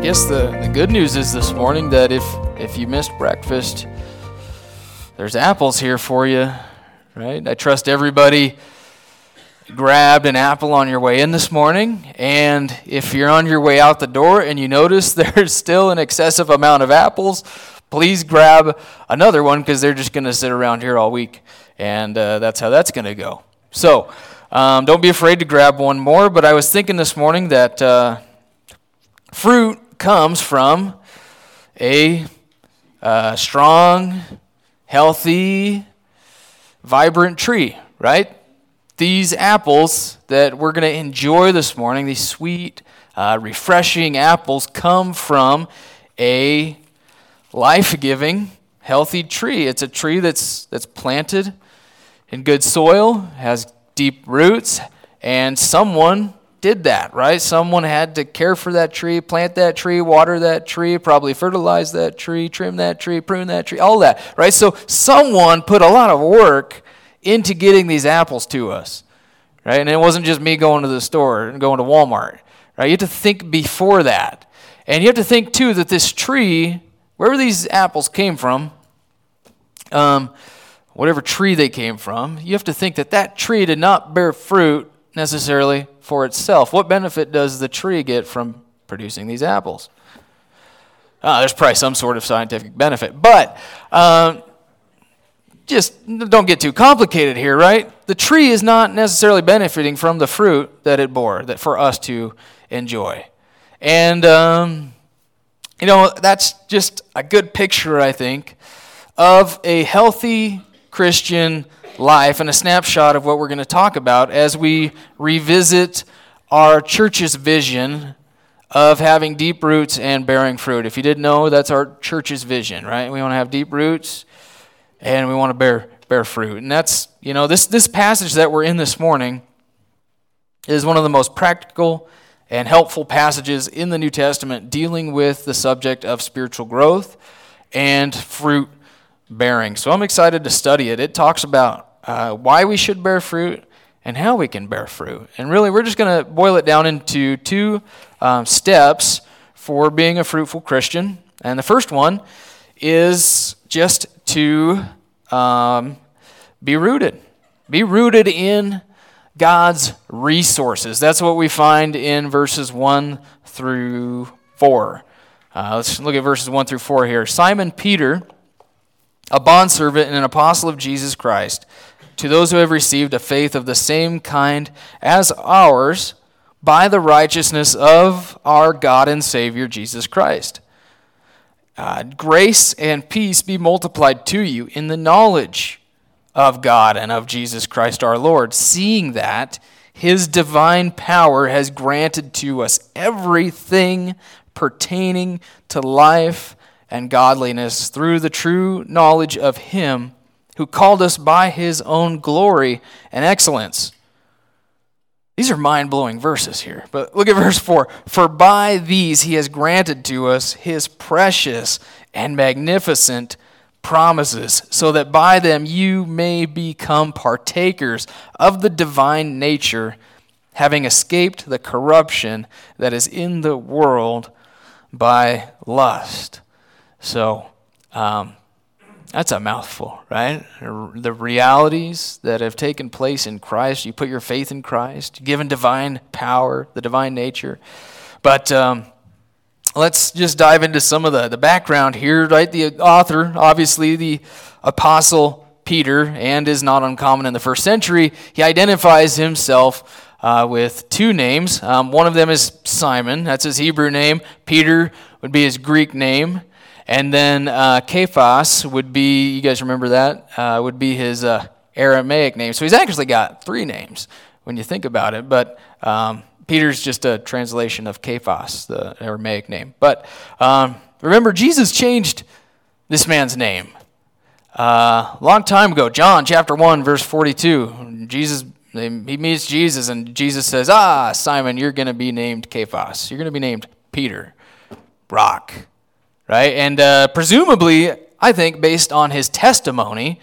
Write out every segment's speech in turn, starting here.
Guess the, the good news is this morning that if, if you missed breakfast, there's apples here for you, right? I trust everybody grabbed an apple on your way in this morning. And if you're on your way out the door and you notice there's still an excessive amount of apples, please grab another one because they're just going to sit around here all week. And uh, that's how that's going to go. So um, don't be afraid to grab one more. But I was thinking this morning that uh, fruit comes from a uh, strong, healthy, vibrant tree, right? These apples that we're going to enjoy this morning, these sweet, uh, refreshing apples, come from a life giving, healthy tree. It's a tree that's, that's planted in good soil, has deep roots, and someone did that, right? Someone had to care for that tree, plant that tree, water that tree, probably fertilize that tree, trim that tree, prune that tree, all that, right? So someone put a lot of work into getting these apples to us, right? And it wasn't just me going to the store and going to Walmart, right? You have to think before that. And you have to think, too, that this tree, wherever these apples came from, um, whatever tree they came from, you have to think that that tree did not bear fruit necessarily for itself. What benefit does the tree get from producing these apples? Uh, there's probably some sort of scientific benefit, but um, just don't get too complicated here, right? The tree is not necessarily benefiting from the fruit that it bore, that for us to enjoy, and um, you know that's just a good picture, I think, of a healthy Christian life and a snapshot of what we're going to talk about as we revisit our church's vision of having deep roots and bearing fruit. If you didn't know, that's our church's vision, right? We want to have deep roots and we want to bear bear fruit. And that's, you know, this this passage that we're in this morning is one of the most practical and helpful passages in the New Testament dealing with the subject of spiritual growth and fruit bearing. So I'm excited to study it. It talks about uh, why we should bear fruit and how we can bear fruit. And really, we're just going to boil it down into two um, steps for being a fruitful Christian. And the first one is just to um, be rooted. Be rooted in God's resources. That's what we find in verses 1 through 4. Uh, let's look at verses 1 through 4 here. Simon Peter, a bondservant and an apostle of Jesus Christ to those who have received a faith of the same kind as ours by the righteousness of our God and Savior Jesus Christ. Uh, grace and peace be multiplied to you in the knowledge of God and of Jesus Christ our Lord, seeing that his divine power has granted to us everything pertaining to life and godliness through the true knowledge of him who called us by his own glory and excellence. These are mind blowing verses here. But look at verse 4. For by these he has granted to us his precious and magnificent promises, so that by them you may become partakers of the divine nature, having escaped the corruption that is in the world by lust. So, um, that's a mouthful, right? The realities that have taken place in Christ. You put your faith in Christ, given divine power, the divine nature. But um, let's just dive into some of the, the background here, right? The author, obviously, the apostle Peter, and is not uncommon in the first century, he identifies himself uh, with two names. Um, one of them is Simon, that's his Hebrew name. Peter would be his Greek name. And then uh, Cephas would be, you guys remember that? Uh, would be his uh, Aramaic name. So he's actually got three names when you think about it. But um, Peter's just a translation of Cephas, the Aramaic name. But um, remember, Jesus changed this man's name. A uh, long time ago, John chapter 1, verse 42. Jesus, he meets Jesus, and Jesus says, Ah, Simon, you're going to be named Cephas. You're going to be named Peter, rock. Right? And uh, presumably, I think, based on his testimony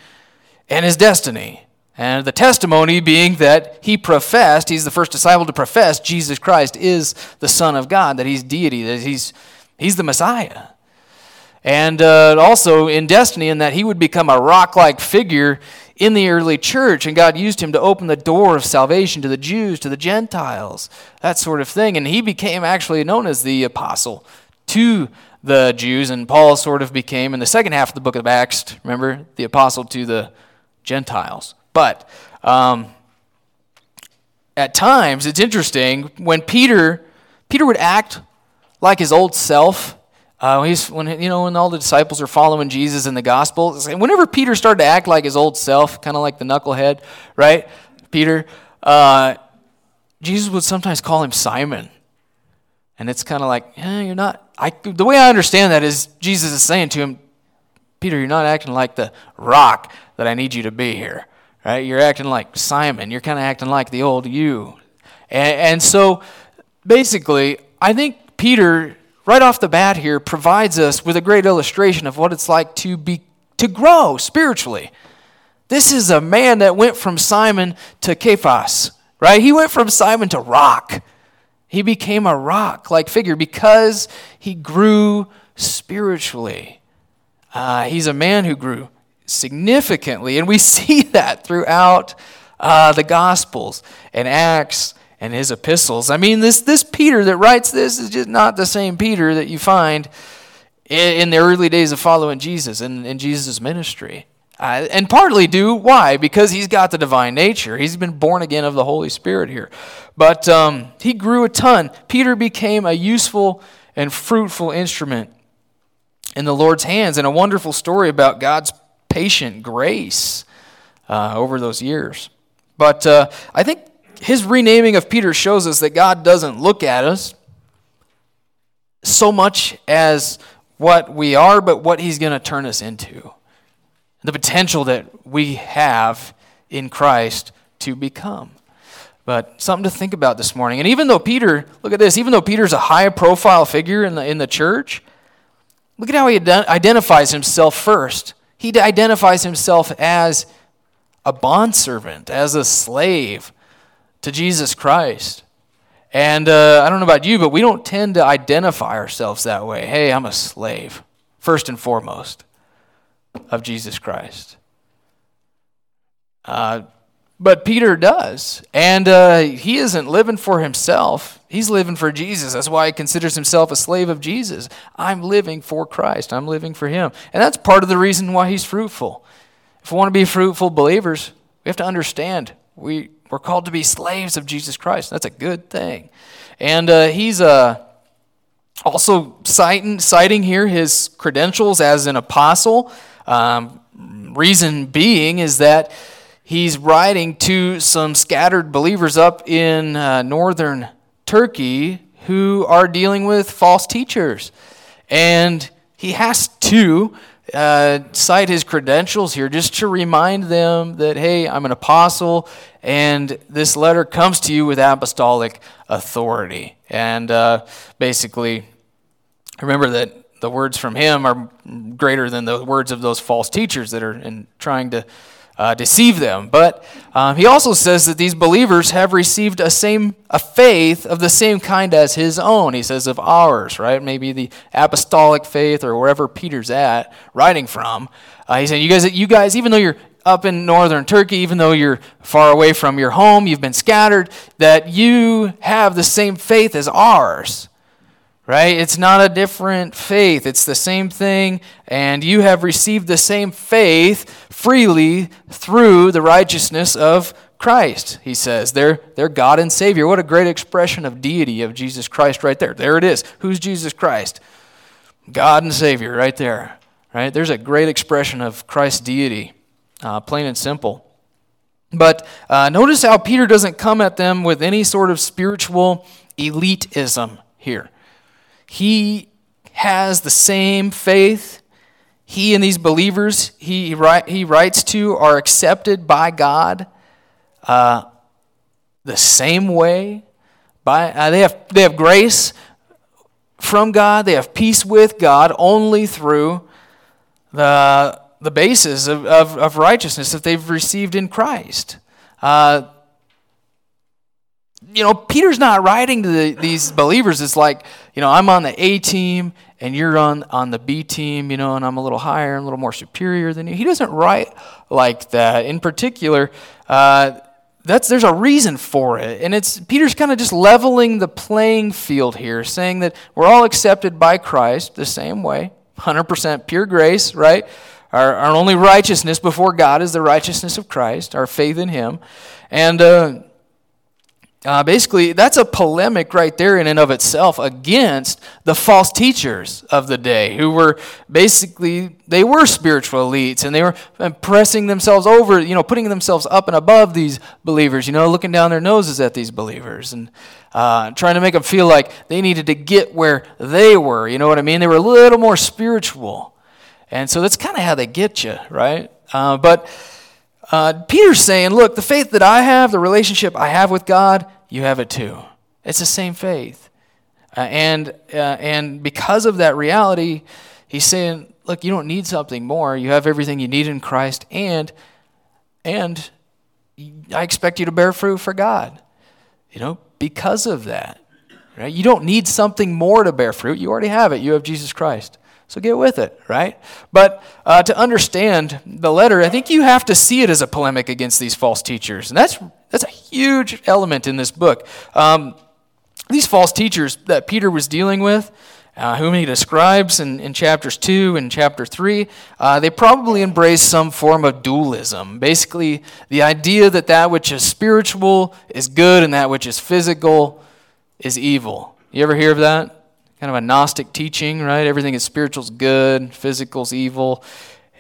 and his destiny. And the testimony being that he professed, he's the first disciple to profess Jesus Christ is the Son of God, that he's deity, that he's, he's the Messiah. And uh, also in destiny, in that he would become a rock like figure in the early church, and God used him to open the door of salvation to the Jews, to the Gentiles, that sort of thing. And he became actually known as the apostle to the Jews, and Paul sort of became, in the second half of the book of Acts, remember, the apostle to the Gentiles. But um, at times, it's interesting when Peter Peter would act like his old self. Uh, he's when you know when all the disciples are following Jesus in the gospel. Whenever Peter started to act like his old self, kind of like the knucklehead, right? Peter, uh, Jesus would sometimes call him Simon, and it's kind of like, eh, you're not. I, the way I understand that is Jesus is saying to him, Peter, you're not acting like the rock that I need you to be here. Right? You're acting like Simon. You're kind of acting like the old you. And, and so basically, I think Peter, right off the bat here, provides us with a great illustration of what it's like to be to grow spiritually. This is a man that went from Simon to Cephas, right? He went from Simon to rock. He became a rock like figure because he grew spiritually. Uh, he's a man who grew significantly. And we see that throughout uh, the Gospels and Acts and his epistles. I mean, this, this Peter that writes this is just not the same Peter that you find in, in the early days of following Jesus and in Jesus' ministry. Uh, and partly due, why? Because he's got the divine nature. He's been born again of the Holy Spirit here. But um, he grew a ton. Peter became a useful and fruitful instrument in the Lord's hands, and a wonderful story about God's patient grace uh, over those years. But uh, I think his renaming of Peter shows us that God doesn't look at us so much as what we are, but what he's going to turn us into. The potential that we have in Christ to become. But something to think about this morning. And even though Peter, look at this, even though Peter's a high profile figure in the, in the church, look at how he identifies himself first he identifies himself as a bondservant, as a slave to Jesus Christ. And uh, I don't know about you, but we don't tend to identify ourselves that way. Hey, I'm a slave, first and foremost, of Jesus Christ. Uh, but Peter does. And uh, he isn't living for himself, he's living for Jesus. That's why he considers himself a slave of Jesus. I'm living for Christ, I'm living for him. And that's part of the reason why he's fruitful. If we want to be fruitful believers, we have to understand we, we're called to be slaves of Jesus Christ. That's a good thing. And uh, he's uh, also citing, citing here his credentials as an apostle. Um, reason being is that he's writing to some scattered believers up in uh, northern Turkey who are dealing with false teachers. And he has to uh, cite his credentials here just to remind them that, hey, I'm an apostle, and this letter comes to you with apostolic authority. And uh, basically, remember that the words from him are greater than the words of those false teachers that are in trying to uh, deceive them. But um, he also says that these believers have received a same a faith of the same kind as his own. He says of ours, right? Maybe the apostolic faith or wherever Peter's at, writing from. Uh, he's saying you guys, you guys, even though you're up in northern Turkey, even though you're far away from your home, you've been scattered, that you have the same faith as ours right? It's not a different faith. It's the same thing, and you have received the same faith freely through the righteousness of Christ, he says. They're, they're God and Savior. What a great expression of deity of Jesus Christ right there. There it is. Who's Jesus Christ? God and Savior right there. Right? There's a great expression of Christ's deity, uh, plain and simple. But uh, notice how Peter doesn't come at them with any sort of spiritual elitism here. He has the same faith. He and these believers he, he writes to are accepted by God uh, the same way. By, uh, they, have, they have grace from God, they have peace with God only through the, the basis of, of, of righteousness that they've received in Christ. Uh, you know, Peter's not writing to the, these believers. It's like, you know, I'm on the A team and you're on, on the B team, you know, and I'm a little higher, I'm a little more superior than you. He doesn't write like that. In particular, uh, that's, there's a reason for it. And it's Peter's kind of just leveling the playing field here, saying that we're all accepted by Christ the same way, 100% pure grace, right? Our, our only righteousness before God is the righteousness of Christ, our faith in Him. And uh, uh, basically, that's a polemic right there in and of itself against the false teachers of the day who were basically, they were spiritual elites and they were pressing themselves over, you know, putting themselves up and above these believers, you know, looking down their noses at these believers and uh, trying to make them feel like they needed to get where they were. You know what I mean? They were a little more spiritual. And so that's kind of how they get you, right? Uh, but uh, Peter's saying, look, the faith that I have, the relationship I have with God, you have it too. It's the same faith. Uh, and, uh, and because of that reality, he's saying, look, you don't need something more. You have everything you need in Christ, and, and I expect you to bear fruit for God. You know, because of that. Right? You don't need something more to bear fruit. You already have it. You have Jesus Christ. So get with it, right? But uh, to understand the letter, I think you have to see it as a polemic against these false teachers. And that's, that's a huge element in this book. Um, these false teachers that Peter was dealing with, uh, whom he describes in, in chapters 2 and chapter 3, uh, they probably embrace some form of dualism. Basically, the idea that that which is spiritual is good and that which is physical is evil. You ever hear of that? Kind of a Gnostic teaching, right? Everything is spiritual is good, physical is evil.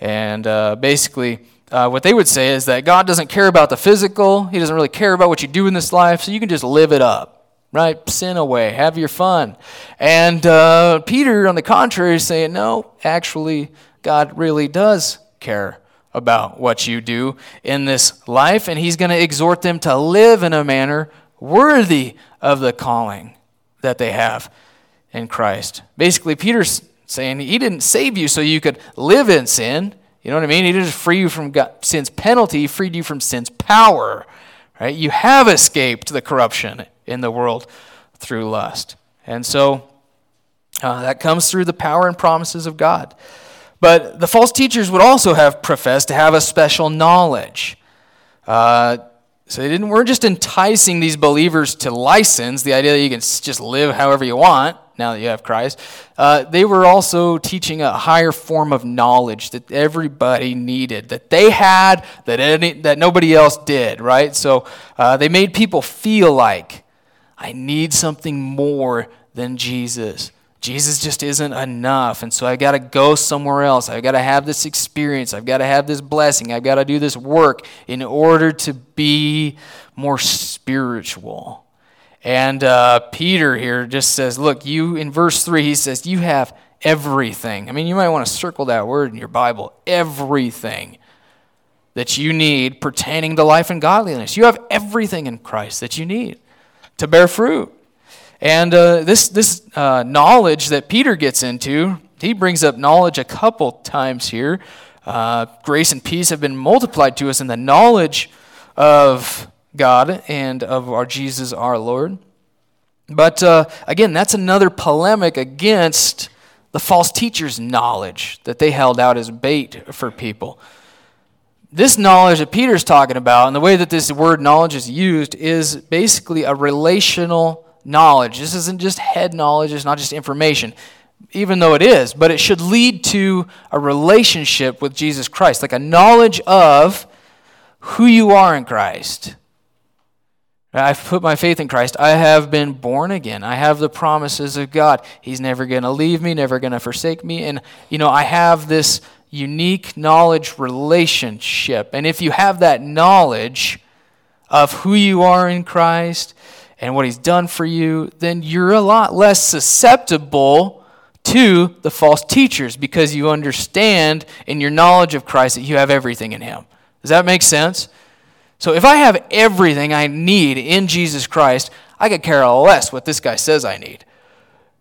And uh, basically, uh, what they would say is that God doesn't care about the physical, He doesn't really care about what you do in this life, so you can just live it up, right? Sin away, have your fun. And uh, Peter, on the contrary, is saying, no, actually, God really does care about what you do in this life, and He's going to exhort them to live in a manner worthy of the calling that they have in Christ. Basically, Peter's saying he didn't save you so you could live in sin. You know what I mean? He didn't free you from God, sin's penalty, he freed you from sin's power. Right? You have escaped the corruption in the world through lust. And so uh, that comes through the power and promises of God. But the false teachers would also have professed to have a special knowledge. Uh, so they didn't, weren't just enticing these believers to license, the idea that you can just live however you want now that you have Christ. Uh, they were also teaching a higher form of knowledge that everybody needed, that they had, that, any, that nobody else did, right? So uh, they made people feel like, I need something more than Jesus. Jesus just isn't enough. And so I got to go somewhere else. I've got to have this experience. I've got to have this blessing. I've got to do this work in order to be more spiritual. And uh, Peter here just says, Look, you, in verse 3, he says, You have everything. I mean, you might want to circle that word in your Bible everything that you need pertaining to life and godliness. You have everything in Christ that you need to bear fruit. And uh, this, this uh, knowledge that Peter gets into, he brings up knowledge a couple times here. Uh, grace and peace have been multiplied to us in the knowledge of God and of our Jesus our Lord. But uh, again, that's another polemic against the false teachers' knowledge that they held out as bait for people. This knowledge that Peter's talking about, and the way that this word knowledge is used, is basically a relational knowledge. This isn't just head knowledge, it's not just information, even though it is, but it should lead to a relationship with Jesus Christ, like a knowledge of who you are in Christ. I've put my faith in Christ. I have been born again. I have the promises of God. He's never going to leave me, never going to forsake me. And, you know, I have this unique knowledge relationship. And if you have that knowledge of who you are in Christ and what He's done for you, then you're a lot less susceptible to the false teachers because you understand in your knowledge of Christ that you have everything in Him. Does that make sense? So if I have everything I need in Jesus Christ, I could care less what this guy says I need.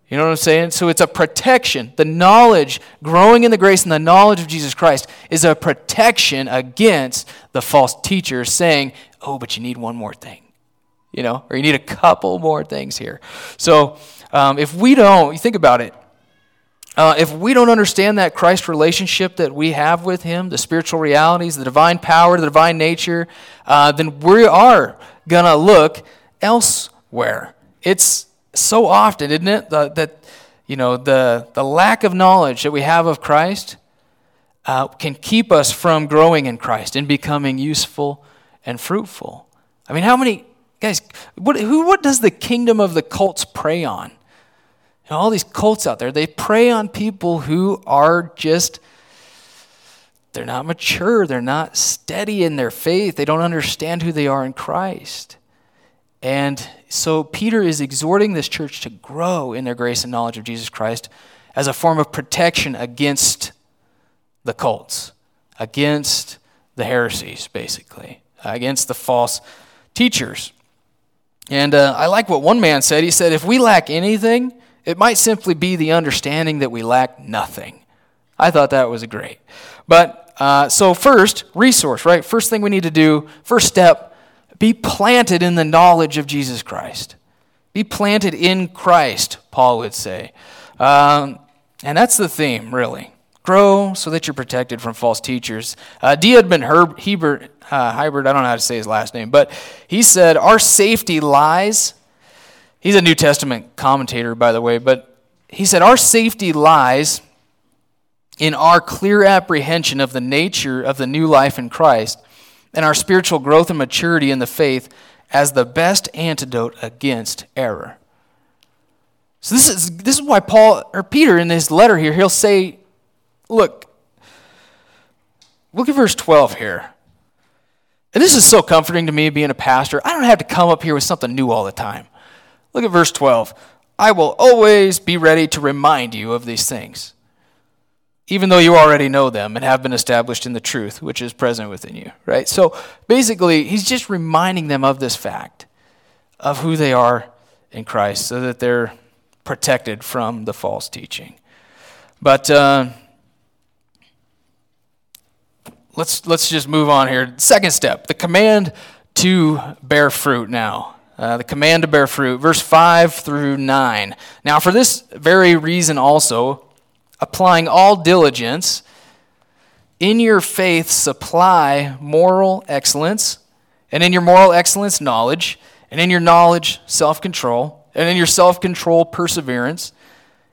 You know what I'm saying? So it's a protection. The knowledge, growing in the grace and the knowledge of Jesus Christ, is a protection against the false teachers saying, oh, but you need one more thing. You know, or you need a couple more things here. So um, if we don't, you think about it, uh, if we don't understand that Christ relationship that we have with Him, the spiritual realities, the divine power, the divine nature, uh, then we are going to look elsewhere. It's so often, isn't it, the, that you know the, the lack of knowledge that we have of Christ uh, can keep us from growing in Christ and becoming useful and fruitful. I mean, how many guys? What, who? What does the kingdom of the cults prey on? Know, all these cults out there, they prey on people who are just they're not mature, they're not steady in their faith, they don't understand who they are in Christ. And so Peter is exhorting this church to grow in their grace and knowledge of Jesus Christ as a form of protection against the cults, against the heresies, basically, against the false teachers. And uh, I like what one man said. He said, If we lack anything, it might simply be the understanding that we lack nothing. I thought that was great. But uh, so, first, resource, right? First thing we need to do, first step, be planted in the knowledge of Jesus Christ. Be planted in Christ, Paul would say. Um, and that's the theme, really. Grow so that you're protected from false teachers. Uh, D. Edmond Herb, Hiebert, uh, I don't know how to say his last name, but he said, Our safety lies. He's a New Testament commentator, by the way, but he said, Our safety lies in our clear apprehension of the nature of the new life in Christ and our spiritual growth and maturity in the faith as the best antidote against error. So this is this is why Paul or Peter in his letter here he'll say, look, look at verse 12 here. And this is so comforting to me being a pastor. I don't have to come up here with something new all the time. Look at verse 12. I will always be ready to remind you of these things even though you already know them and have been established in the truth which is present within you, right? So basically, he's just reminding them of this fact of who they are in Christ so that they're protected from the false teaching. But uh, let's, let's just move on here. Second step the command to bear fruit now. Uh, the command to bear fruit, verse 5 through 9. Now, for this very reason also, applying all diligence, in your faith supply moral excellence, and in your moral excellence, knowledge, and in your knowledge, self control, and in your self control, perseverance,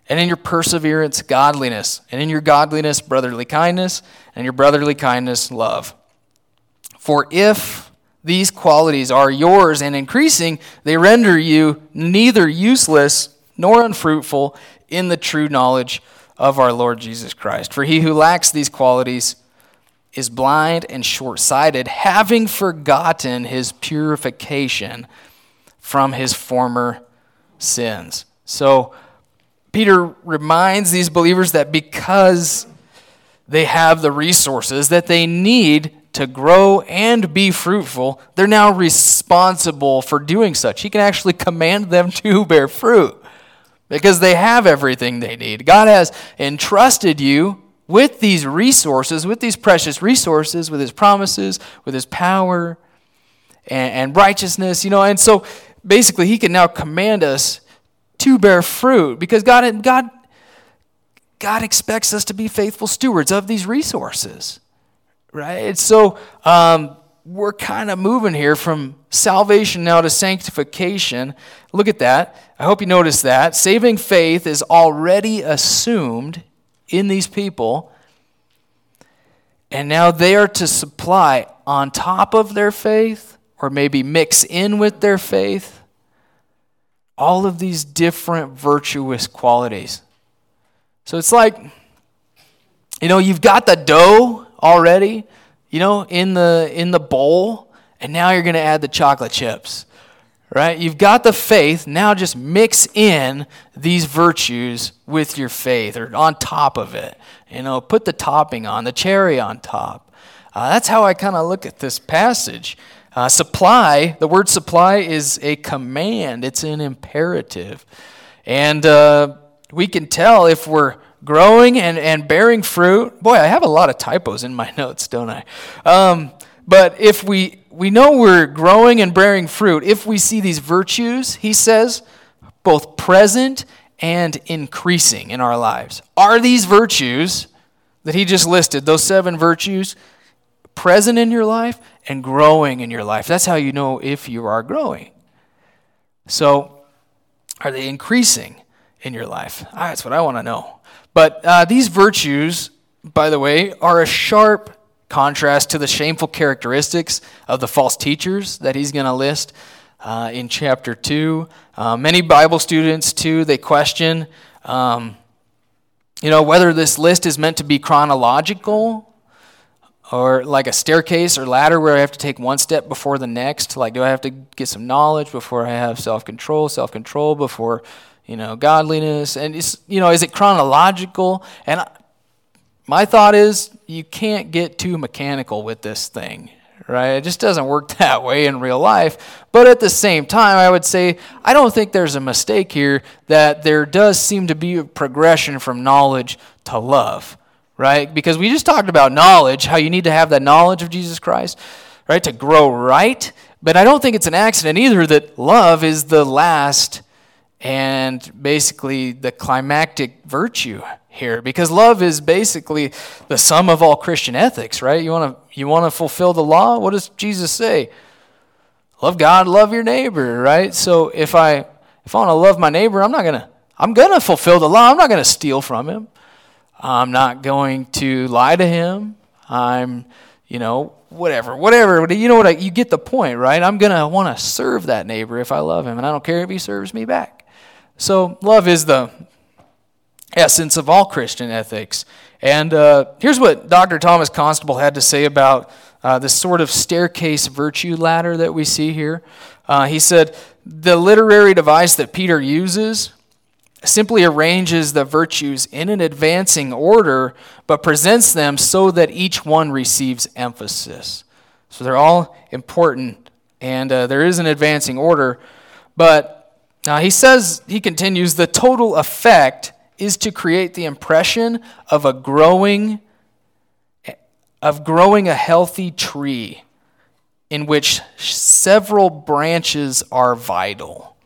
and in your perseverance, godliness, and in your godliness, brotherly kindness, and in your brotherly kindness, love. For if these qualities are yours and increasing, they render you neither useless nor unfruitful in the true knowledge of our Lord Jesus Christ. For he who lacks these qualities is blind and short sighted, having forgotten his purification from his former sins. So, Peter reminds these believers that because they have the resources that they need to grow and be fruitful, they're now responsible for doing such. He can actually command them to bear fruit because they have everything they need. God has entrusted you with these resources, with these precious resources, with His promises, with His power and, and righteousness, you know. And so basically, He can now command us to bear fruit because God, God, God expects us to be faithful stewards of these resources, right? So um, we're kind of moving here from salvation now to sanctification. Look at that. I hope you notice that. Saving faith is already assumed in these people. And now they are to supply on top of their faith, or maybe mix in with their faith, all of these different virtuous qualities. So it's like You know, you've got the dough already, you know, in the in the bowl, and now you're going to add the chocolate chips. Right? You've got the faith, now just mix in these virtues with your faith or on top of it. You know, put the topping on, the cherry on top. Uh, that's how I kind of look at this passage. Uh, supply, the word supply is a command, it's an imperative. And uh, we can tell if we're growing and, and bearing fruit. Boy, I have a lot of typos in my notes, don't I? Um, but if we, we know we're growing and bearing fruit, if we see these virtues, he says, both present and increasing in our lives. Are these virtues that he just listed, those seven virtues, present in your life and growing in your life? That's how you know if you are growing. So, are they increasing in your life? Ah, that's what I want to know. But uh, these virtues, by the way, are a sharp contrast to the shameful characteristics of the false teachers that he's going to list uh, in chapter 2. Uh, many Bible students, too, they question, um, you know, whether this list is meant to be chronological or like a staircase or ladder where I have to take one step before the next. Like, do I have to get some knowledge before I have self control, self control before you know, godliness. And, it's, you know, is it chronological? And my thought is you can't get too mechanical with this thing, right? It just doesn't work that way in real life. But at the same time, I would say I don't think there's a mistake here that there does seem to be a progression from knowledge to love, right? Because we just talked about knowledge, how you need to have that knowledge of Jesus Christ, right, to grow right. But I don't think it's an accident either that love is the last and basically the climactic virtue here because love is basically the sum of all Christian ethics, right? You want to you want to fulfill the law? What does Jesus say? Love God, love your neighbor, right? So if I if I want to love my neighbor, I'm not going to I'm going to fulfill the law. I'm not going to steal from him. I'm not going to lie to him. I'm, you know, whatever, whatever. You know what? I, you get the point, right? I'm going to want to serve that neighbor if I love him, and I don't care if he serves me back. So, love is the essence of all Christian ethics. And uh, here's what Dr. Thomas Constable had to say about uh, this sort of staircase virtue ladder that we see here. Uh, he said, The literary device that Peter uses simply arranges the virtues in an advancing order, but presents them so that each one receives emphasis. So they're all important, and uh, there is an advancing order, but now he says, he continues, the total effect is to create the impression of a growing of growing a healthy tree in which several branches are vital.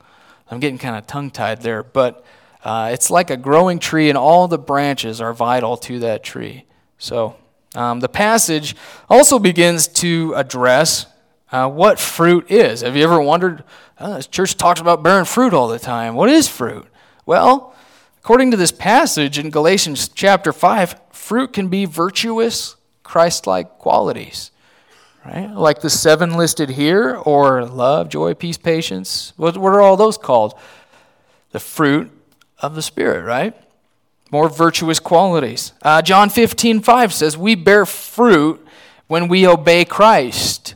I'm getting kind of tongue tied there, but uh, it's like a growing tree, and all the branches are vital to that tree. So um, the passage also begins to address uh, what fruit is. Have you ever wondered uh, church talks about bearing fruit all the time. What is fruit? Well, according to this passage in Galatians chapter 5, fruit can be virtuous, Christ like qualities. Right? Like the seven listed here, or love, joy, peace, patience. What, what are all those called? The fruit of the Spirit, right? More virtuous qualities. Uh, John 15, 5 says, We bear fruit when we obey Christ.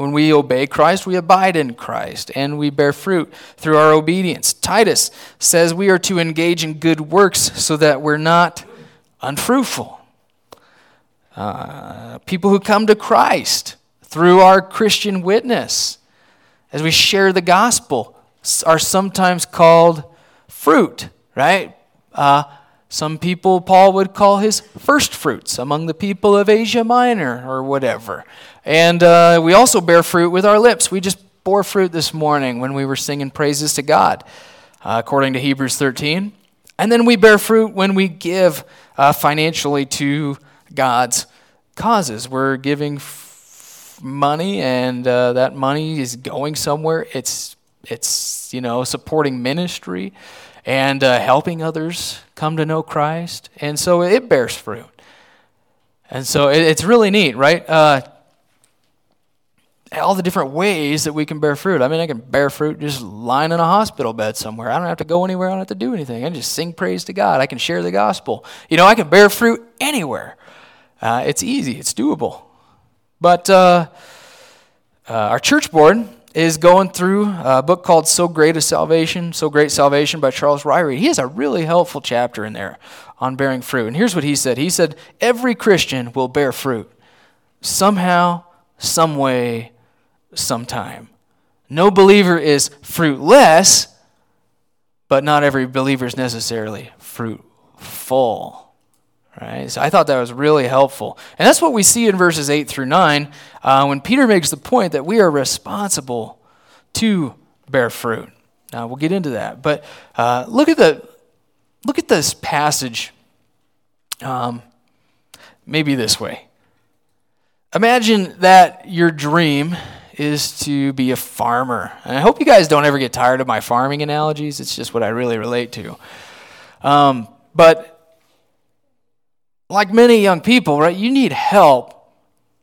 When we obey Christ, we abide in Christ and we bear fruit through our obedience. Titus says we are to engage in good works so that we're not unfruitful. Uh, people who come to Christ through our Christian witness as we share the gospel are sometimes called fruit, right? Uh, some people Paul would call his first fruits among the people of Asia Minor or whatever. And uh, we also bear fruit with our lips. We just bore fruit this morning when we were singing praises to God, uh, according to Hebrews 13. And then we bear fruit when we give uh, financially to God's causes. We're giving f- money, and uh, that money is going somewhere. It's, it's you know, supporting ministry and uh, helping others come to know Christ. And so it bears fruit. And so it, it's really neat, right? Uh, all the different ways that we can bear fruit. I mean, I can bear fruit just lying in a hospital bed somewhere. I don't have to go anywhere. I don't have to do anything. I can just sing praise to God. I can share the gospel. You know, I can bear fruit anywhere. Uh, it's easy. It's doable. But uh, uh, our church board is going through a book called So Great a Salvation, So Great Salvation by Charles Ryrie. He has a really helpful chapter in there on bearing fruit. And here's what he said He said, Every Christian will bear fruit somehow, some way, sometime. No believer is fruitless, but not every believer is necessarily fruitful. Right? So I thought that was really helpful. And that's what we see in verses 8 through 9 uh, when Peter makes the point that we are responsible to bear fruit. Now, we'll get into that. But uh, look, at the, look at this passage um, maybe this way. Imagine that your dream is to be a farmer. And I hope you guys don't ever get tired of my farming analogies. It's just what I really relate to. Um, but like many young people, right, you need help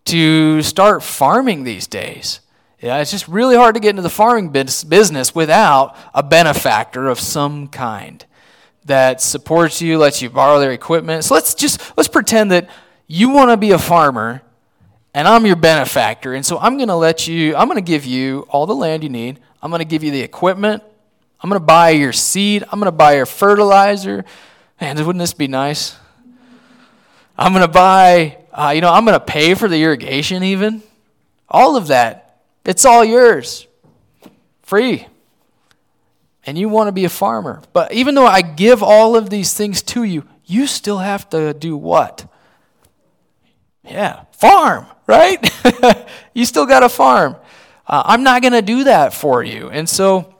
to start farming these days. Yeah, it's just really hard to get into the farming business without a benefactor of some kind that supports you, lets you borrow their equipment. So let's just let's pretend that you want to be a farmer and I'm your benefactor. And so I'm going to let you I'm going to give you all the land you need. I'm going to give you the equipment. I'm going to buy your seed. I'm going to buy your fertilizer. Man, wouldn't this be nice? I'm going to buy, uh, you know, I'm going to pay for the irrigation even. All of that. It's all yours. Free. And you want to be a farmer. But even though I give all of these things to you, you still have to do what? Yeah, farm, right? you still got to farm. Uh, I'm not going to do that for you. And so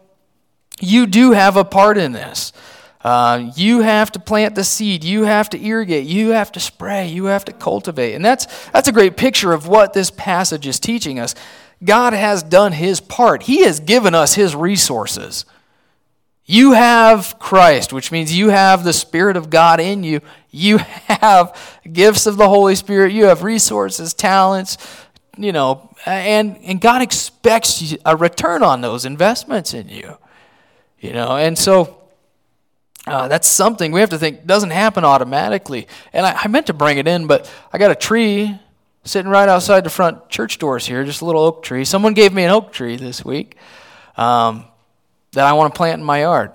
you do have a part in this. Uh, you have to plant the seed. You have to irrigate. You have to spray. You have to cultivate. And that's, that's a great picture of what this passage is teaching us. God has done his part, He has given us His resources. You have Christ, which means you have the Spirit of God in you. You have gifts of the Holy Spirit. You have resources, talents, you know, and, and God expects a return on those investments in you. You know, and so uh, that's something we have to think doesn't happen automatically. And I, I, meant to bring it in, but I got a tree sitting right outside the front church doors here, just a little oak tree. Someone gave me an oak tree this week um, that I want to plant in my yard.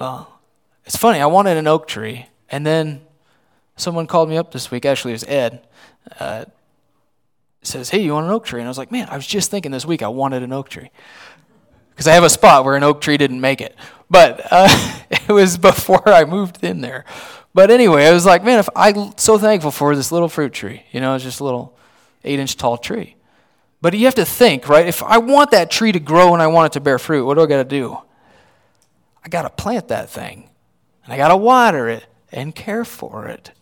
Well, it's funny. I wanted an oak tree, and then someone called me up this week. Actually, it was Ed. Uh, says, "Hey, you want an oak tree?" And I was like, "Man, I was just thinking this week I wanted an oak tree." because I have a spot where an oak tree didn't make it. But uh, it was before I moved in there. But anyway, I was like, man, if I'm so thankful for this little fruit tree. You know, it's just a little eight inch tall tree. But you have to think, right? If I want that tree to grow and I want it to bear fruit, what do I got to do? I got to plant that thing. And I got to water it and care for it.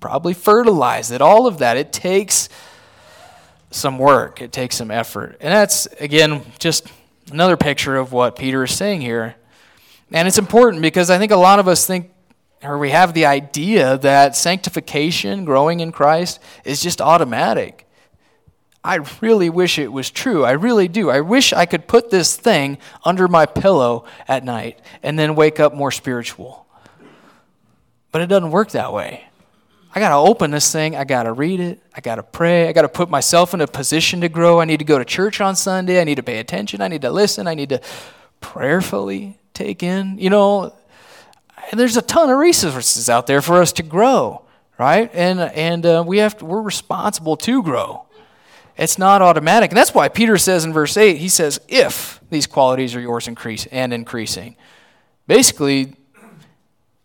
Probably fertilize it, all of that. It takes some work, it takes some effort. And that's, again, just another picture of what Peter is saying here. And it's important because I think a lot of us think, or we have the idea that sanctification, growing in Christ, is just automatic. I really wish it was true. I really do. I wish I could put this thing under my pillow at night and then wake up more spiritual. But it doesn't work that way. I got to open this thing. I got to read it. I got to pray. I got to put myself in a position to grow. I need to go to church on Sunday. I need to pay attention. I need to listen. I need to prayerfully take in. You know, there's a ton of resources out there for us to grow, right? And and uh, we have to, we're responsible to grow. It's not automatic, and that's why Peter says in verse eight, he says, "If these qualities are yours, increase and increasing." Basically,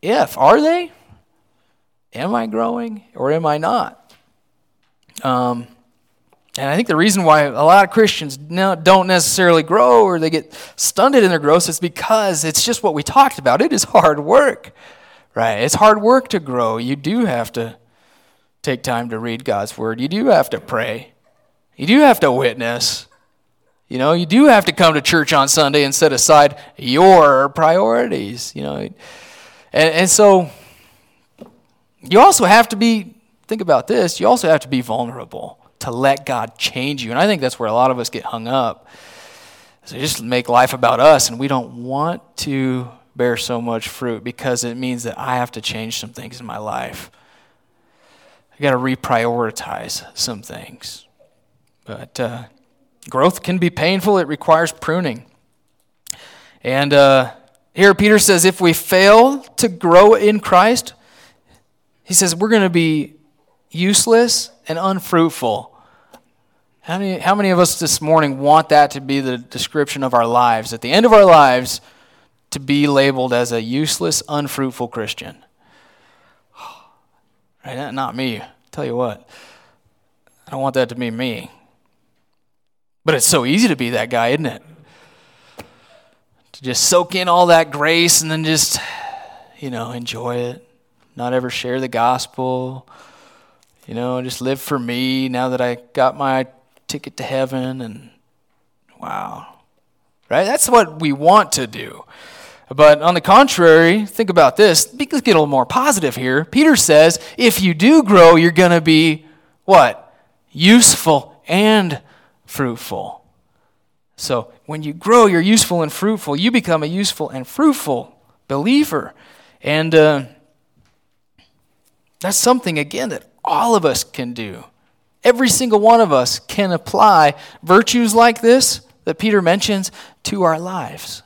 if are they? am I growing or am I not? Um, and I think the reason why a lot of Christians don't necessarily grow or they get stunted in their growth is because it's just what we talked about. It is hard work, right? It's hard work to grow. You do have to take time to read God's word. You do have to pray. You do have to witness. You know, you do have to come to church on Sunday and set aside your priorities. You know, and, and so you also have to be, think about this, you also have to be vulnerable to let God change you. And I think that's where a lot of us get hung up. So just make life about us, and we don't want to bear so much fruit because it means that I have to change some things in my life. I got to reprioritize some things. But uh, growth can be painful, it requires pruning. And uh, here Peter says if we fail to grow in Christ, he says we're going to be useless and unfruitful. How many, how many of us this morning want that to be the description of our lives? At the end of our lives, to be labeled as a useless, unfruitful Christian. Right? Not me. tell you what, I don't want that to be me. But it's so easy to be that guy, isn't it? To just soak in all that grace and then just, you know, enjoy it. Not ever share the gospel. You know, just live for me now that I got my ticket to heaven and wow. Right? That's what we want to do. But on the contrary, think about this. Let's get a little more positive here. Peter says, if you do grow, you're going to be what? Useful and fruitful. So when you grow, you're useful and fruitful. You become a useful and fruitful believer. And uh, that's something, again, that all of us can do. Every single one of us can apply virtues like this that Peter mentions to our lives.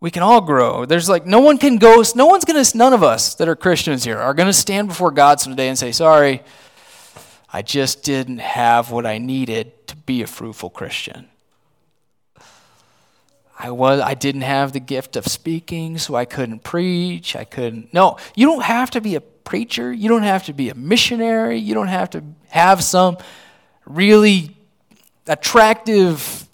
We can all grow. There's like no one can go, no one's going to, none of us that are Christians here are going to stand before God someday and say, sorry, I just didn't have what I needed to be a fruitful Christian. I was I didn't have the gift of speaking, so I couldn't preach. I couldn't. No, you don't have to be a preacher. You don't have to be a missionary. You don't have to have some really attractive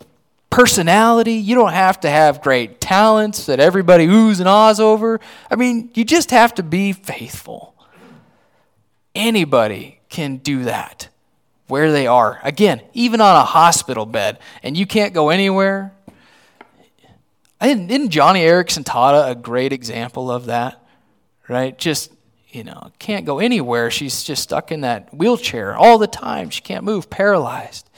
personality. You don't have to have great talents that everybody oohs and ahs over. I mean, you just have to be faithful. Anybody can do that where they are. Again, even on a hospital bed, and you can't go anywhere. Isn't Joni Eareckson Tada a great example of that? Right? Just, you know, can't go anywhere. She's just stuck in that wheelchair all the time. She can't move, paralyzed.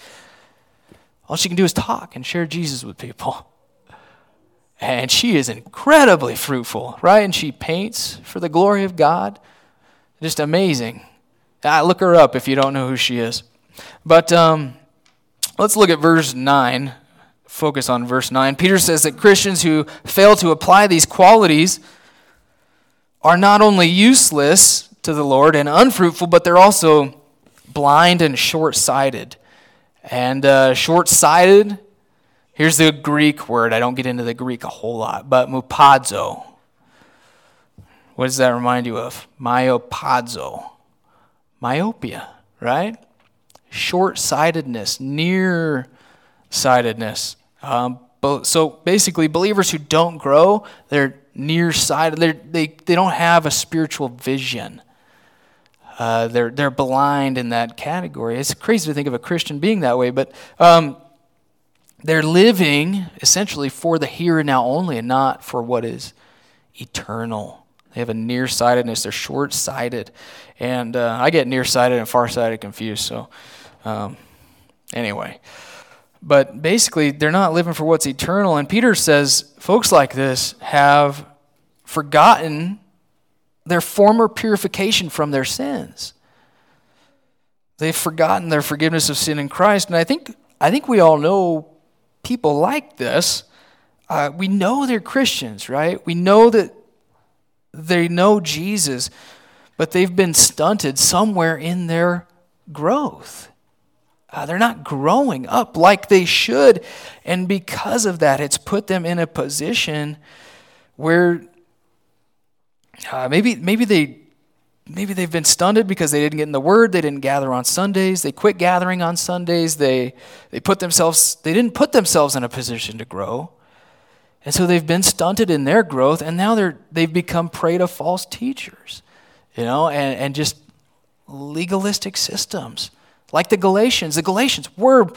All she can do is talk and share Jesus with people. And she is incredibly fruitful, right? And she paints for the glory of God. Just amazing. Ah, look her up if you don't know who she is. But um, let's look at verse 9. Focus on verse 9. Peter says that Christians who fail to apply these qualities are not only useless to the Lord and unfruitful, but they're also blind and short sighted. And uh, short sighted, here's the Greek word. I don't get into the Greek a whole lot, but mupadzo. What does that remind you of? Myopadzo. Myopia, right? Short sightedness, near sightedness. Um, so basically, believers who don't grow, they're nearsighted. They're, they they don't have a spiritual vision. Uh, they're, they're blind in that category. It's crazy to think of a Christian being that way, but um, they're living essentially for the here and now only and not for what is eternal. They have a nearsightedness, they're short sighted. And uh, I get nearsighted and farsighted confused, so um, anyway. But basically, they're not living for what's eternal. And Peter says folks like this have forgotten their former purification from their sins. They've forgotten their forgiveness of sin in Christ. And I think, I think we all know people like this. Uh, we know they're Christians, right? We know that they know Jesus, but they've been stunted somewhere in their growth. Uh, they're not growing up like they should. And because of that, it's put them in a position where uh, maybe, maybe, they, maybe they've been stunted because they didn't get in the Word. They didn't gather on Sundays. They quit gathering on Sundays. They, they, put themselves, they didn't put themselves in a position to grow. And so they've been stunted in their growth, and now they're, they've become prey to false teachers, you know, and, and just legalistic systems. Like the Galatians. The Galatians were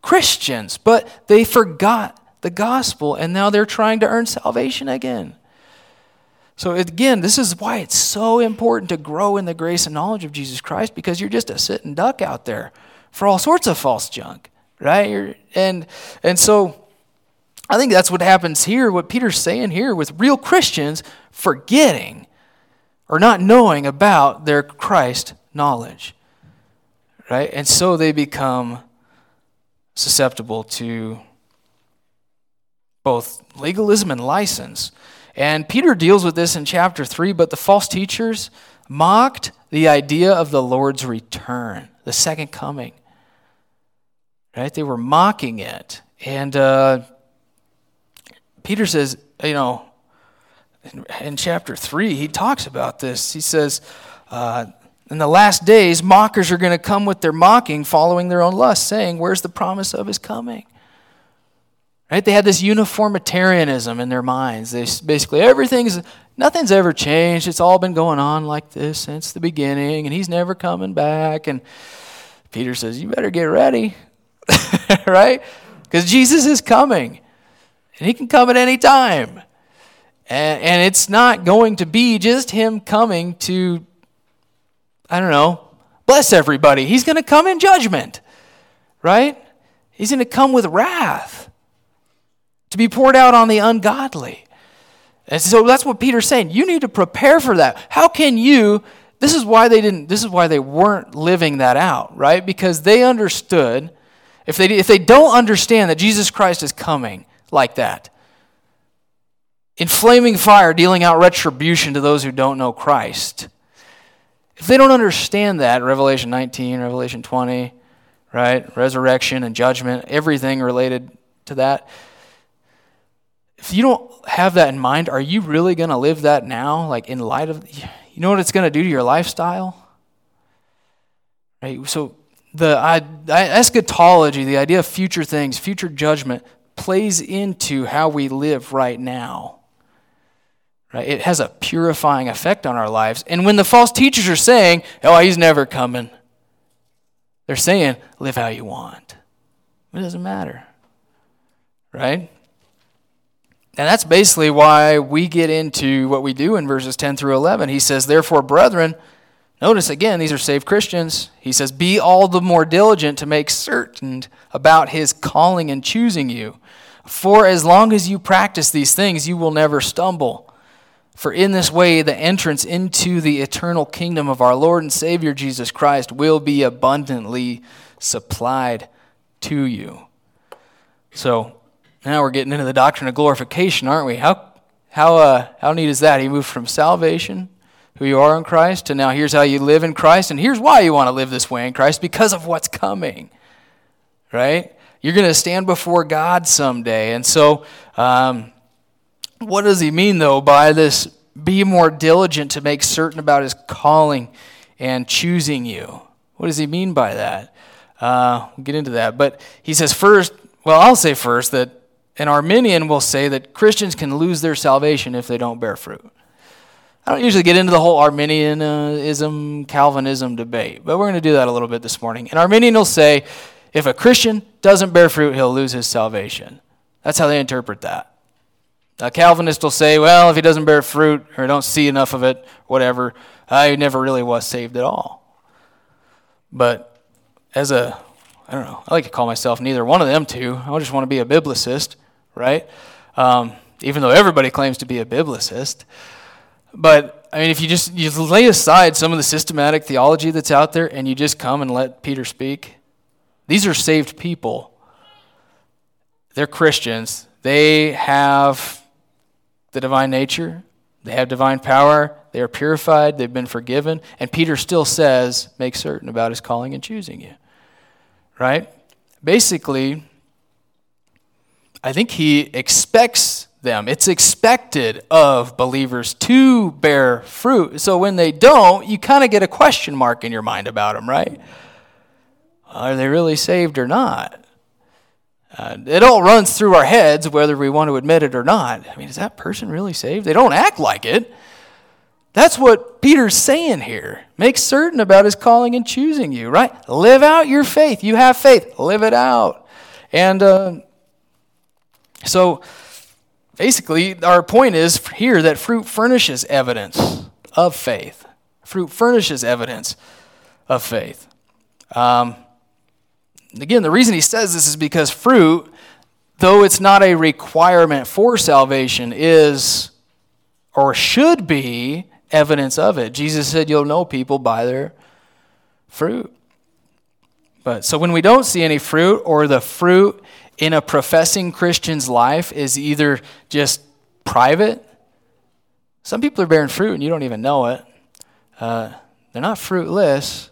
Christians, but they forgot the gospel, and now they're trying to earn salvation again. So, again, this is why it's so important to grow in the grace and knowledge of Jesus Christ because you're just a sitting duck out there for all sorts of false junk, right? You're, and, and so I think that's what happens here, what Peter's saying here with real Christians forgetting or not knowing about their Christ knowledge, right? And so they become susceptible to both legalism and license. And Peter deals with this in chapter 3, but the false teachers mocked the idea of the Lord's return, the second coming. Right? They were mocking it. And uh, Peter says, you know, in, in, chapter 3, he talks about this. He says, uh, in the last days, mockers are going to come with their mocking, following their own lust, saying, Where's the promise of his coming? Right? They had this uniformitarianism in their minds. They basically everything's nothing's ever changed. It's all been going on like this since the beginning, and he's never coming back. And Peter says, "You better get ready." right? Because Jesus is coming. And he can come at any time. And, and it's not going to be just him coming to, I don't know, bless everybody. He's going to come in judgment, right? He's going to come with wrath to be poured out on the ungodly. And so that's what Peter's saying. You need to prepare for that. How can you? This is why they didn't, this is why they weren't living that out, right? Because they understood, if they, if they don't understand that Jesus Christ is coming like that, in flaming fire, dealing out retribution to those who don't know Christ. If they don't understand that, Revelation 19, Revelation 20, right? Resurrection and judgment, everything related to that, if you don't have that in mind, are you really going to live that now? Like in light of, you know what it's going to do to your lifestyle? Right? So the I, eschatology, the idea of future things, future judgment, plays into how we live right now. Right? It has a purifying effect on our lives. And when the false teachers are saying, oh, he's never coming, they're saying, live how you want. It doesn't matter. Right? And that's basically why we get into what we do in verses 10 through 11. He says, Therefore, brethren, notice again, these are saved Christians. He says, Be all the more diligent to make certain about his calling and choosing you. For as long as you practice these things, you will never stumble. For in this way, the entrance into the eternal kingdom of our Lord and Savior Jesus Christ will be abundantly supplied to you. So, now we're getting into the doctrine of glorification, aren't we? How, how, uh, how neat is that? He moved from salvation, who you are in Christ, to now here's how you live in Christ, and here's why you want to live this way in Christ because of what's coming, right? You're going to stand before God someday. And so, um, what does he mean, though, by this be more diligent to make certain about his calling and choosing you? What does he mean by that? Uh, we'll get into that. But he says, first, well, I'll say first that an Arminian will say that Christians can lose their salvation if they don't bear fruit. I don't usually get into the whole Arminianism, Calvinism debate, but we're going to do that a little bit this morning. An Arminian will say if a Christian doesn't bear fruit, he'll lose his salvation. That's how they interpret that. A Calvinist will say, well, if he doesn't bear fruit or don't see enough of it, whatever, I never really was saved at all. But as a, I don't know, I like to call myself neither one of them two. I just want to be a biblicist right? Um, even though everybody claims to be a biblicist. But I mean, if you just you lay aside some of the systematic theology that's out there and you just come and let Peter speak, these are saved people. They're Christians. They have the divine nature. They have divine power. They are purified. They've been forgiven. And Peter still says, make certain about his calling and choosing you. Right? Basically, I think he expects them. It's expected of believers to bear fruit. So when they don't, you kind of get a question mark in your mind about them, right? Are they really saved or not? Uh, it all runs through our heads whether we want to admit it or not. I mean, is that person really saved? They don't act like it. That's what Peter's saying here. Make certain about his calling and choosing you, right? Live out your faith. You have faith, live it out. And uh, so basically, our point is here that fruit furnishes evidence of faith. Fruit furnishes evidence of faith. Um, again, the reason he says this is because fruit, though it's not a requirement for salvation, is or should be evidence of it. Jesus said, You'll know people by their fruit. But so when we don't see any fruit, or the fruit in a professing Christian's life is either just private, some people are bearing fruit and you don't even know it. Uh, they're not fruitless,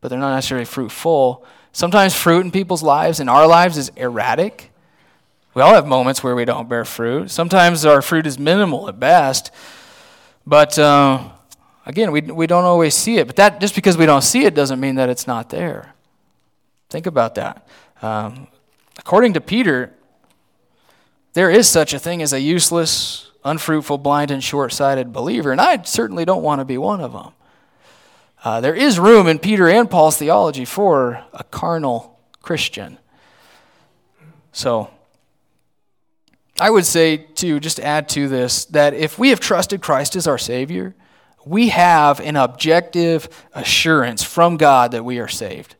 but they're not necessarily fruitful. Sometimes fruit in people's lives, in our lives, is erratic. We all have moments where we don't bear fruit. Sometimes our fruit is minimal at best. But uh, again, we, we don't always see it. But that just because we don't see it doesn't mean that it's not there. Think about that. Um, according to Peter, there is such a thing as a useless, unfruitful, blind, and short sighted believer, and I certainly don't want to be one of them. Uh, there is room in Peter and Paul's theology for a carnal Christian. So, I would say, to just add to this, that if we have trusted Christ as our Savior, we have an objective assurance from God that we are saved.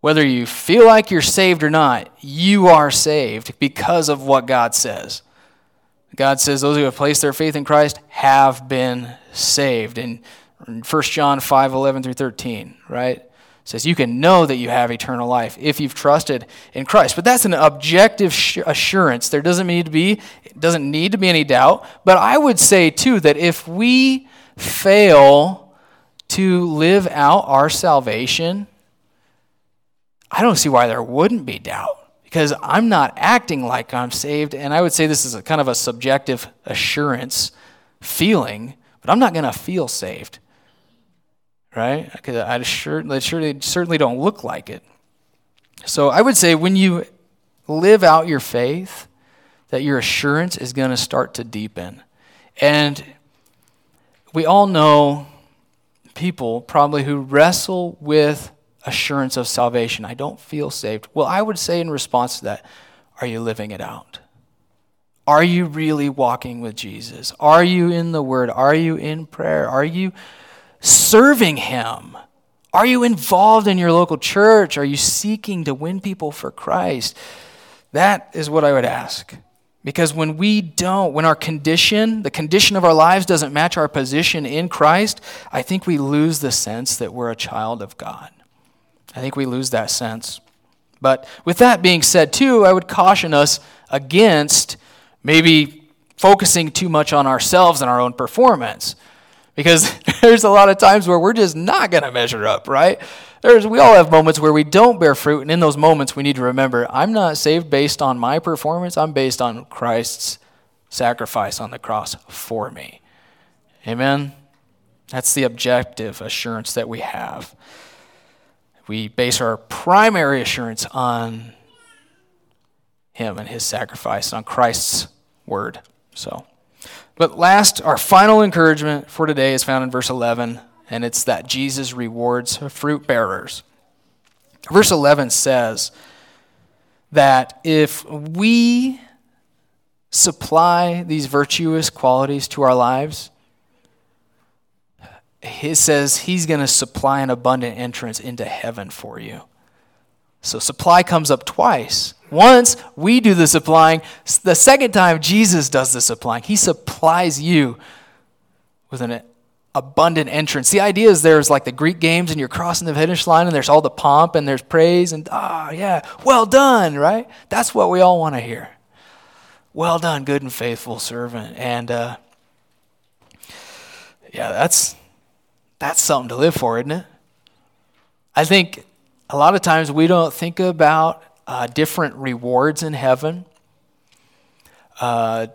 Whether you feel like you're saved or not, you are saved because of what God says. God says those who have placed their faith in Christ have been saved. In 1 John 5 11 through 13, right? It says you can know that you have eternal life if you've trusted in Christ. But that's an objective assurance. There doesn't need to be doesn't need to be any doubt. But I would say too that if we fail to live out our salvation, I don't see why there wouldn't be doubt because I'm not acting like I'm saved. And I would say this is a kind of a subjective assurance feeling, but I'm not going to feel saved right? Because I sure, surely, certainly don't look like it. So I would say when you live out your faith, that your assurance is going to start to deepen. And we all know people probably who wrestle with assurance of salvation. I don't feel saved. Well, I would say in response to that, are you living it out? Are you really walking with Jesus? Are you in the Word? Are you in prayer? Are you serving Him? Are you involved in your local church? Are you seeking to win people for Christ? That is what I would ask. Because when we don't, when our condition, the condition of our lives doesn't match our position in Christ, I think we lose the sense that we're a child of God. I think we lose that sense. But with that being said, too, I would caution us against maybe focusing too much on ourselves and our own performance. Because there's a lot of times where we're just not going to measure up, right? There's, we all have moments where we don't bear fruit, and in those moments, we need to remember I'm not saved based on my performance, I'm based on Christ's sacrifice on the cross for me. Amen? That's the objective assurance that we have. We base our primary assurance on Him and His sacrifice, on Christ's word. So. But last, our final encouragement for today is found in verse 11, and it's that Jesus rewards fruit bearers. Verse 11 says that if we supply these virtuous qualities to our lives, he says he's going to supply an abundant entrance into heaven for you. So supply comes up twice. Once we do the supplying, the second time Jesus does the supplying. He supplies you with an abundant entrance. The idea is there's like the Greek games and you're crossing the finish line and there's all the pomp and there's praise and ah oh, yeah, well done, right? That's what we all want to hear. Well done, good and faithful servant. And uh, yeah, that's that's something to live for, isn't it? I think a lot of times we don't think about uh, different rewards in heaven. Uh,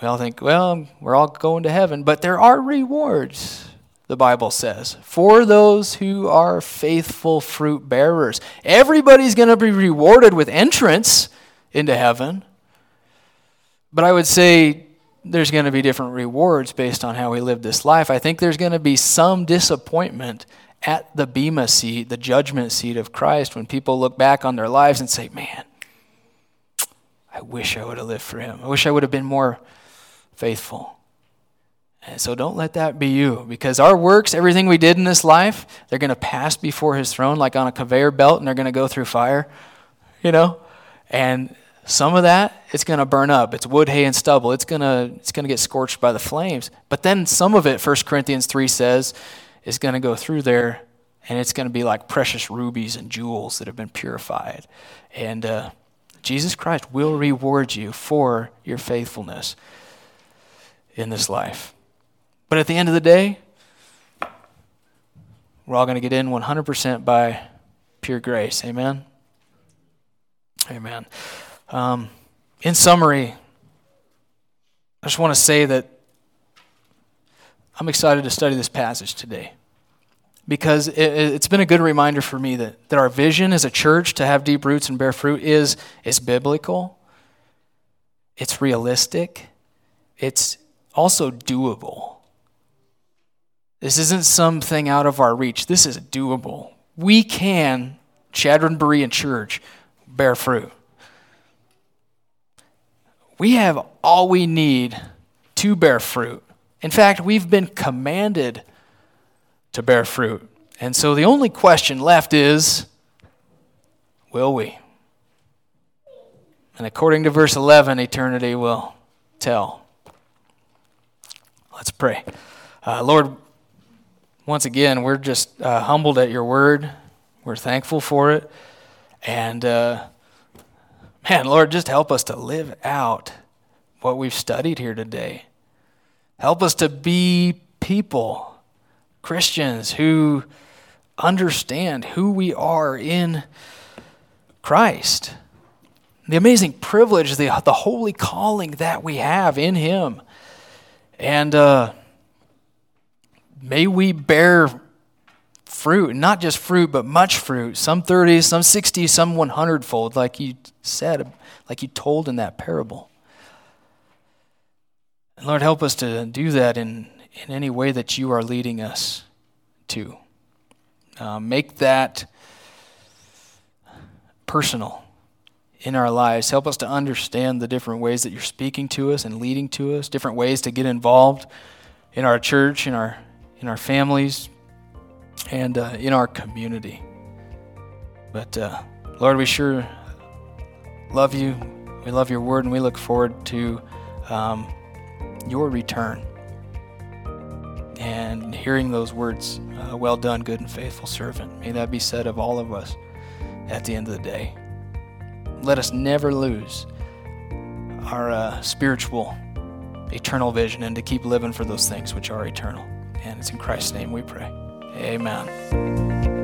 we all think, well, we're all going to heaven, but there are rewards, the Bible says, for those who are faithful fruit bearers. Everybody's going to be rewarded with entrance into heaven. But I would say there's going to be different rewards based on how we live this life. I think there's going to be some disappointment at the Bema seat, the judgment seat of Christ, when people look back on their lives and say, Man, I wish I would have lived for him. I wish I would have been more faithful. And so don't let that be you because our works, everything we did in this life, they're going to pass before his throne like on a conveyor belt and they're going to go through fire, you know? And some of that it's going to burn up. It's wood, hay and stubble. It's going to it's going to get scorched by the flames. But then some of it 1 Corinthians 3 says is going to go through there and it's going to be like precious rubies and jewels that have been purified. And uh, Jesus Christ will reward you for your faithfulness in this life. But at the end of the day, we're all going to get in 100% by pure grace. Amen? Amen. Um, in summary, I just want to say that I'm excited to study this passage today because it, has been a good reminder for me that, that our vision as a church to have deep roots and bear fruit is, is biblical, it's realistic, it's also doable. This isn't something out of our reach. This is doable. We can, Chadron Berean Church, bear fruit. We have all we need to bear fruit. In fact, we've been commanded to bear fruit. And so the only question left is will we? And according to verse 11, eternity will tell. Let's pray. Uh, Lord, once again, we're just uh, humbled at your word. We're thankful for it. And uh, man, Lord, just help us to live out what we've studied here today. Help us to be people Christians who understand who we are in Christ. The amazing privilege, the, the holy calling that we have in Him. And uh, may we bear fruit, not just fruit, but much fruit, some 30, some 60, some 100 fold, like you said, like you told in that parable. And Lord, help us to do that in in any way that you are leading us to. Uh, make that personal in our lives. Help us to understand the different ways that you're speaking to us and leading to us, different ways to get involved in our church, in our, in our families, and uh, in our community. But uh, Lord, we sure love you. We love your word, and we look forward to um, your return and hearing those words, uh, well done, good and faithful servant. May that be said of all of us at the end of the day. Let us never lose our uh, spiritual, eternal vision and to keep living for those things which are eternal. And it's in Christ's name we pray. Amen.